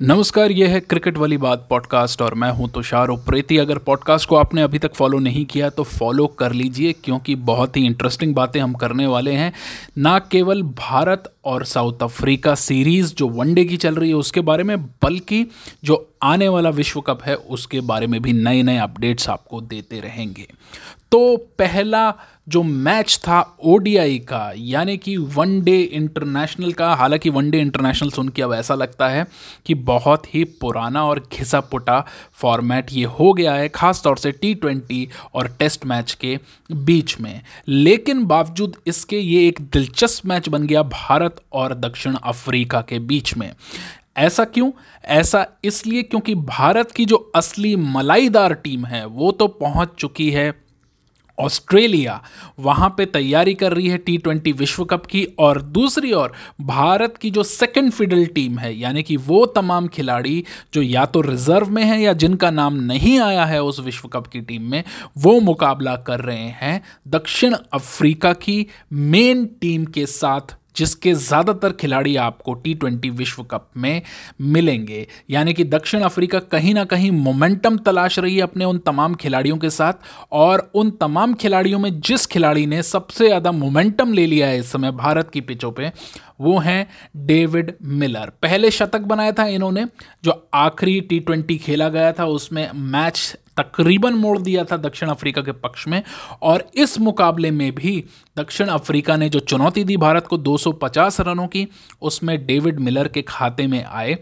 नमस्कार, यह है क्रिकेट वाली बात पॉडकास्ट और मैं हूँ तुषार उप्रेती अगर पॉडकास्ट को आपने अभी तक फॉलो नहीं किया तो फॉलो कर लीजिए, क्योंकि बहुत ही इंटरेस्टिंग बातें हम करने वाले हैं। ना केवल भारत और साउथ अफ्रीका सीरीज़ जो वनडे की चल रही है उसके बारे में, बल्कि जो आने वाला विश्व कप है उसके बारे में भी नए नए अपडेट्स आपको देते रहेंगे। तो पहला जो मैच था ओडीआई का, यानी कि वनडे इंटरनेशनल का, हालाँकि वनडे इंटरनेशनल सुन के अब ऐसा लगता है कि बहुत ही पुराना और घिसा पुटा फॉर्मेट ये हो गया है ख़ास तौर से टी ट्वेंटी और टेस्ट मैच के बीच में। लेकिन बावजूद इसके ये एक दिलचस्प मैच बन गया, भारत और दक्षिण अफ्रीका के बीच में। ऐसा क्यों? ऐसा इसलिए क्योंकि भारत की जो असली मलाईदार टीम है, वो तो पहुँच चुकी है ऑस्ट्रेलिया। वहाँ पे तैयारी कर रही है टी ट्वेंटी विश्व कप की और दूसरी ओर भारत की जो सेकंड फिडल टीम है, यानी कि वो तमाम खिलाड़ी जो या तो रिज़र्व में हैं या जिनका नाम नहीं आया है उस विश्व कप की टीम में, वो मुकाबला कर रहे हैं दक्षिण अफ्रीका की मेन टीम के साथ जिसके ज़्यादातर खिलाड़ी आपको टी ट्वेंटी विश्व कप में मिलेंगे। यानी कि दक्षिण अफ्रीका कहीं ना कहीं मोमेंटम तलाश रही है अपने उन तमाम खिलाड़ियों के साथ और उन तमाम खिलाड़ियों में जिस खिलाड़ी ने सबसे ज़्यादा मोमेंटम ले लिया है इस समय भारत की पिचों पे, वो हैं डेविड मिलर। पहले शतक बनाया था इन्होंने, जो आखिरी टी ट्वेंटी खेला गया था, उसमें मैच तकरीबन मोड़ दिया था दक्षिण अफ्रीका के पक्ष में। और इस मुकाबले में भी दक्षिण अफ्रीका ने जो चुनौती दी भारत को 250 रनों की, उसमें डेविड मिलर के खाते में आए।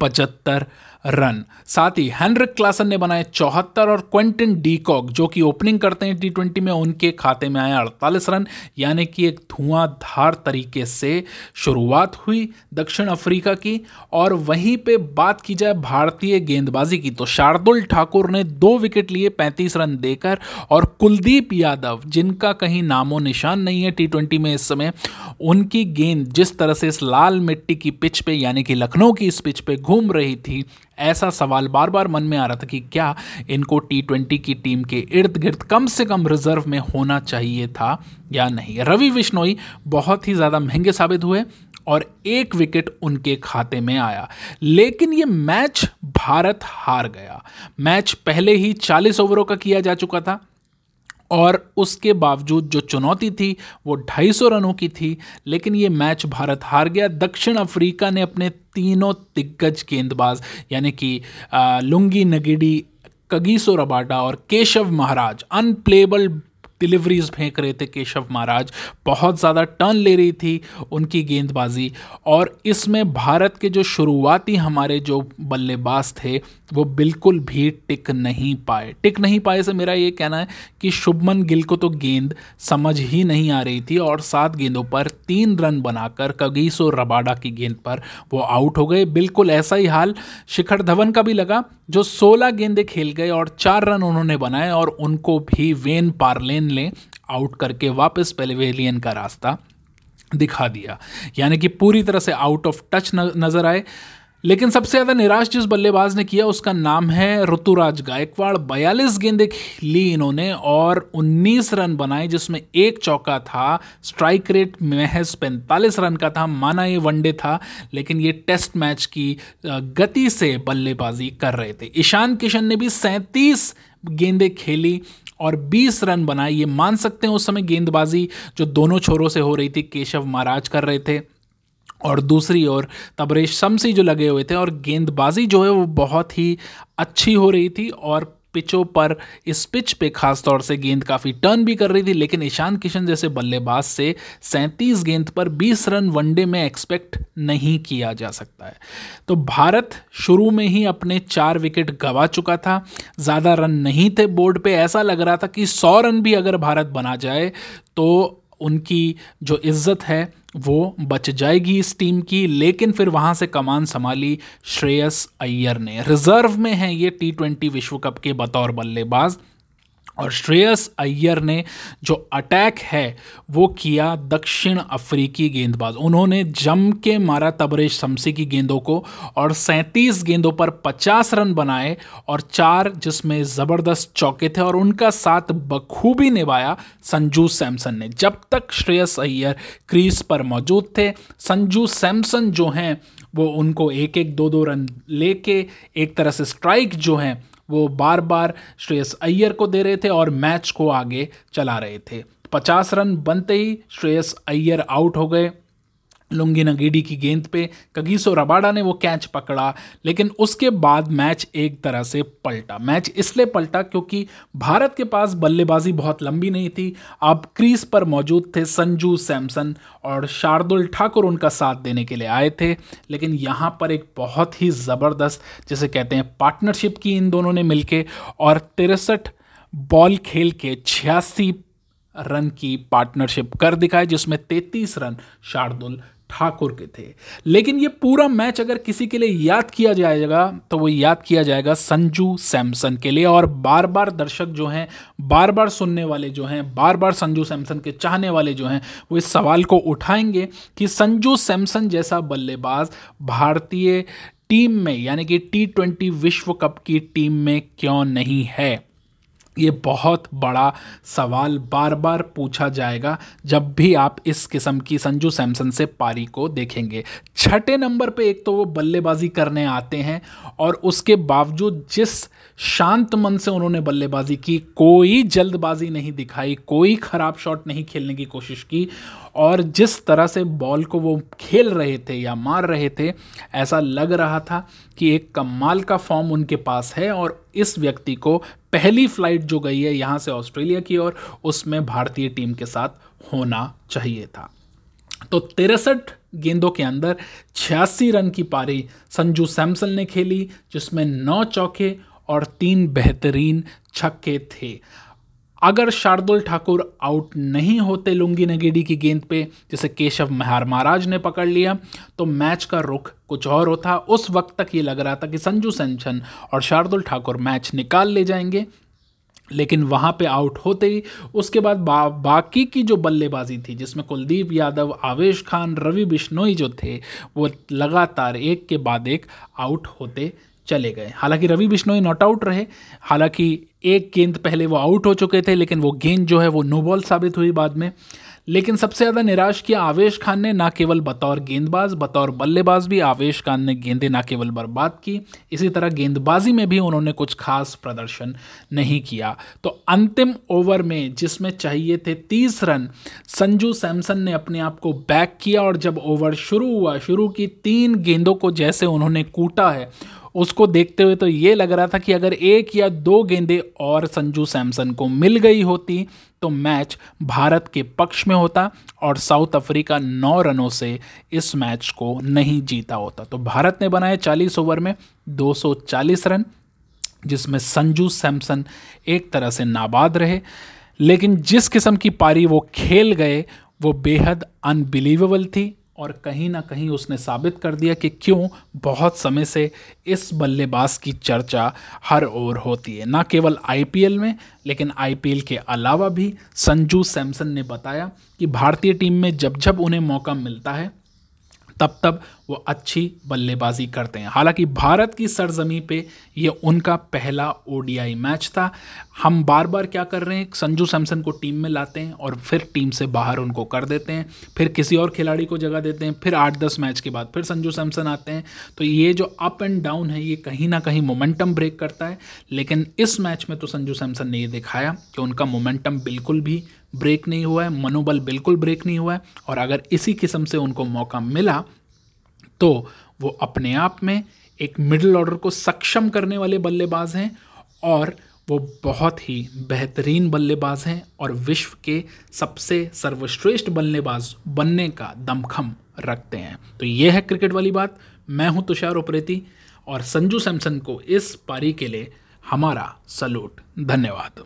पचहत्तर रन। साथ ही हेनरिक क्लासन ने बनाए चौहत्तर और क्वेंटिन डीकॉक, जो कि ओपनिंग करते हैं टी ट्वेंटी में, उनके खाते में आए अड़तालीस रन, यानी कि एक धुआंधार तरीके से शुरुआत हुई दक्षिण अफ्रीका की। और वहीं पे बात की जाए भारतीय गेंदबाजी की तो शार्दुल ठाकुर ने दो विकेट लिए, पैंतीस रन देकर। और कुलदीप यादव, जिनका कहीं नामो निशान नहीं है टी ट्वेंटी में इस समय, उनकी गेंद जिस तरह से इस लाल मिट्टी की पिच पे, यानी कि लखनऊ की इस पिच पे घूम रही थी। ऐसा सवाल बार बार मन में आ रहा था कि क्या इनको टी ट्वेंटी की टीम के इर्द गिर्द कम से कम रिज़र्व में होना चाहिए था या नहीं? रवि बिश्नोई बहुत ही ज़्यादा महँगे साबित हुए और एक विकेट उनके खाते में आया। लेकिन ये मैच भारत हार गया। मैच पहले ही 40 ओवरों का किया जा चुका था। और उसके बावजूद जो चुनौती थी, वो 250 रनों की थी, लेकिन ये मैच भारत हार गया। दक्षिण अफ्रीका ने अपने तीनों दिग्गज गेंदबाज, यानी कि लुंगी नगेडी, कगीसो रबाडा और केशव महाराज अनप्लेबल डिलीवरीज फेंक रहे थे केशव महाराज। बहुत ज़्यादा टर्न ले रही थी उनकी गेंदबाजी। और इसमें भारत के जो शुरुआती हमारे जो बल्लेबाज थे, वो बिल्कुल भी टिक नहीं पाए। टिक नहीं पाए से मेरा ये कहना है कि शुभमन गिल को तो गेंद समझ ही नहीं आ रही थी और सात गेंदों पर तीन रन बनाकर कगीसो रबाडा की गेंद पर वो आउट हो गए। बिल्कुल ऐसा ही हाल शिखर धवन का भी लगा, जो 16 गेंदे खेल गए और चार रन उन्होंने बनाए और उनको भी वेन पार्लेन ने आउट करके वापस पेलेवेलियन का रास्ता दिखा दिया। यानी कि पूरी तरह से आउट ऑफ़ टच नज़र आए। लेकिन सबसे ज़्यादा निराश जिस बल्लेबाज ने किया, उसका नाम है ऋतुराज गायकवाड़। बयालीस गेंदें ली इन्होंने और 19 रन बनाए, जिसमें एक चौका था। स्ट्राइक रेट महज पैंतालीस रन का था। माना ये वनडे था, लेकिन ये टेस्ट मैच की गति से बल्लेबाजी कर रहे थे। ईशान किशन ने भी सैंतीस गेंदें खेली और 20 रन बनाए, ये मान सकते हैं उस समय गेंदबाजी जो दोनों छोरों से हो रही थी, केशव महाराज कर रहे थे। और दूसरी ओर तबरेश शमसी जो लगे हुए थे और गेंदबाजी जो है वो बहुत ही अच्छी हो रही थी और पिचों पर इस पिच पे खास तौर से गेंद काफ़ी टर्न भी कर रही थी, लेकिन ईशान किशन जैसे बल्लेबाज से सैंतीस गेंद पर 20 रन वनडे में एक्सपेक्ट नहीं किया जा सकता है। तो भारत शुरू में ही अपने चार विकेट गवा चुका था। ज़्यादा रन नहीं थे बोर्ड पे। ऐसा लग रहा था कि सौ रन भी अगर भारत बना जाए तो उनकी जो इज़्ज़त है वो बच जाएगी इस टीम की, लेकिन फिर वहाँ से कमान संभाली श्रेयस अय्यर ने। रिज़र्व में है ये टी ट्वेंटी विश्व कप के बतौर बल्लेबाज। और श्रेयस अय्यर ने जो अटैक है, वो किया दक्षिण अफ्रीकी गेंदबाज। उन्होंने जम के मारा तबरेश शमसी की गेंदों को और सैंतीस गेंदों पर 50 रन बनाए और चार जिसमें ज़बरदस्त चौके थे और उनका साथ बखूबी निभाया संजू सैमसन ने। जब तक श्रेयस अय्यर क्रीज पर मौजूद थे, संजू सैमसन जो हैं, वो उनको एक एक दो दो रन लेके एक तरह से स्ट्राइक जो हैं वो बार बार श्रेयस अय्यर को दे रहे थे और मैच को आगे चला रहे थे। पचास रन बनते ही श्रेयस अय्यर आउट हो गए। लुंगी नगीडी की गेंद पे, कगीसो रबाडा ने वो कैच पकड़ा, लेकिन उसके बाद मैच एक तरह से पलटा। मैच इसलिए पलटा क्योंकि भारत के पास बल्लेबाजी बहुत लंबी नहीं थी। अब क्रीज पर मौजूद थे संजू सैमसन और शार्दुल ठाकुर उनका साथ देने के लिए आए थे, लेकिन यहाँ पर एक बहुत ही ज़बरदस्त, जिसे कहते हैं पार्टनरशिप की इन दोनों ने मिलके और तिरसठ बॉल खेल के छियासी रन की पार्टनरशिप कर दिखाई, जिसमें 33 रन शार्दुल ठाकुर के थे। लेकिन ये पूरा मैच अगर किसी के लिए याद किया जाएगा तो वो याद किया जाएगा संजू सैमसन के लिए। और बार बार दर्शक जो हैं बार बार सुनने वाले जो हैं बार बार संजू सैमसन के चाहने वाले जो हैं, वो इस सवाल को उठाएँगे कि संजू सैमसन जैसा बल्लेबाज भारतीय टीम में, यानी कि टी ट्वेंटी विश्व कप की टीम में क्यों नहीं है? ये बहुत बड़ा सवाल बार बार पूछा जाएगा जब भी आप इस किस्म की संजू सैमसन से पारी को देखेंगे। छठे नंबर पे एक तो वो बल्लेबाजी करने आते हैं और उसके बावजूद जिस शांत मन से उन्होंने बल्लेबाजी की, कोई जल्दबाजी नहीं दिखाई, कोई ख़राब शॉट नहीं खेलने की कोशिश की और जिस तरह से बॉल को वो खेल रहे थे या मार रहे थे, ऐसा लग रहा था कि एक कमाल का फॉर्म उनके पास है और इस व्यक्ति को पहली फ़्लाइट जो गई है यहाँ से ऑस्ट्रेलिया की ओर, उसमें भारतीय टीम के साथ होना चाहिए था। तो तिरसठ गेंदों के अंदर छियासी रन की पारी संजू सैमसन ने खेली, जिसमें नौ चौके और तीन बेहतरीन छक्के थे। अगर शार्दुल ठाकुर आउट नहीं होते लुंगी नगेडी की गेंद पे जिसे केशव मेहार महाराज ने पकड़ लिया तो मैच का रुख कुछ और होता। उस वक्त तक ये लग रहा था कि संजू सैमसन और शार्दुल ठाकुर मैच निकाल ले जाएँगे। लेकिन वहाँ पे आउट होते ही उसके बाद बा, बाकी की जो बल्लेबाजी थी जिसमें कुलदीप यादव आवेश खान रवि बिश्नोई जो थे वो लगातार एक के बाद एक आउट होते चले गए। हालाँकि रवि बिश्नोई नॉट आउट रहे। हालाँकि एक गेंद पहले वो आउट हो चुके थे, लेकिन वो गेंद जो है वो नो बॉल साबित हुई बाद में। लेकिन सबसे ज़्यादा निराश किया आवेश खान ने, ना केवल बतौर गेंदबाज, बतौर बल्लेबाज भी आवेश खान ने गेंदें ना केवल बर्बाद की, इसी तरह गेंदबाजी में भी उन्होंने कुछ खास प्रदर्शन नहीं किया। तो अंतिम ओवर में जिसमें चाहिए थे तीस रन, संजू सैमसन ने अपने आप को बैक किया और जब ओवर शुरू हुआ, शुरू की तीन गेंदों को जैसे उन्होंने कूटा है उसको देखते हुए तो ये लग रहा था कि अगर एक या दो गेंदें और संजू सैमसन को मिल गई होती तो मैच भारत के पक्ष में होता और साउथ अफ्रीका नौ रनों से इस मैच को नहीं जीता होता। तो भारत ने बनाए 40 ओवर में 240 रन, जिसमें संजू सैमसन एक तरह से नाबाद रहे। लेकिन जिस किस्म की पारी वो खेल गए, वो बेहद अनबिलीवेबल थी। और कहीं ना कहीं उसने साबित कर दिया कि क्यों बहुत समय से इस बल्लेबाज की चर्चा हर ओर होती है। ना केवल आईपीएल में, लेकिन आईपीएल के अलावा भी संजू सैमसन ने बताया कि भारतीय टीम में जब जब उन्हें मौका मिलता है तब तब वो अच्छी बल्लेबाजी करते हैं। हालाँकि भारत की सरजमी पे ये उनका पहला ओडीआई मैच था। हम बार बार क्या कर रहे हैं? संजू सैमसन को टीम में लाते हैं और फिर टीम से बाहर उनको कर देते हैं। फिर किसी और खिलाड़ी को जगह देते हैं। फिर आठ दस मैच के बाद फिर संजू सैमसन आते हैं। तो ये जो अप एंड डाउन है, ये कहीं ना कहीं मोमेंटम ब्रेक करता है। लेकिन इस मैच में तो संजू सैमसन ने ये दिखाया कि उनका मोमेंटम बिल्कुल भी ब्रेक नहीं हुआ है, मनोबल बिल्कुल ब्रेक नहीं हुआ है और अगर इसी किस्म से उनको मौका मिला तो वो अपने आप में एक मिडिल ऑर्डर को सक्षम करने वाले बल्लेबाज हैं और वो बहुत ही बेहतरीन बल्लेबाज हैं और विश्व के सबसे सर्वश्रेष्ठ बल्लेबाज बनने का दमखम रखते हैं। तो ये है क्रिकेट वाली बात। मैं हूँ तुषार उप्रेती और संजू सैमसन को इस पारी के लिए हमारा सलूट। धन्यवाद।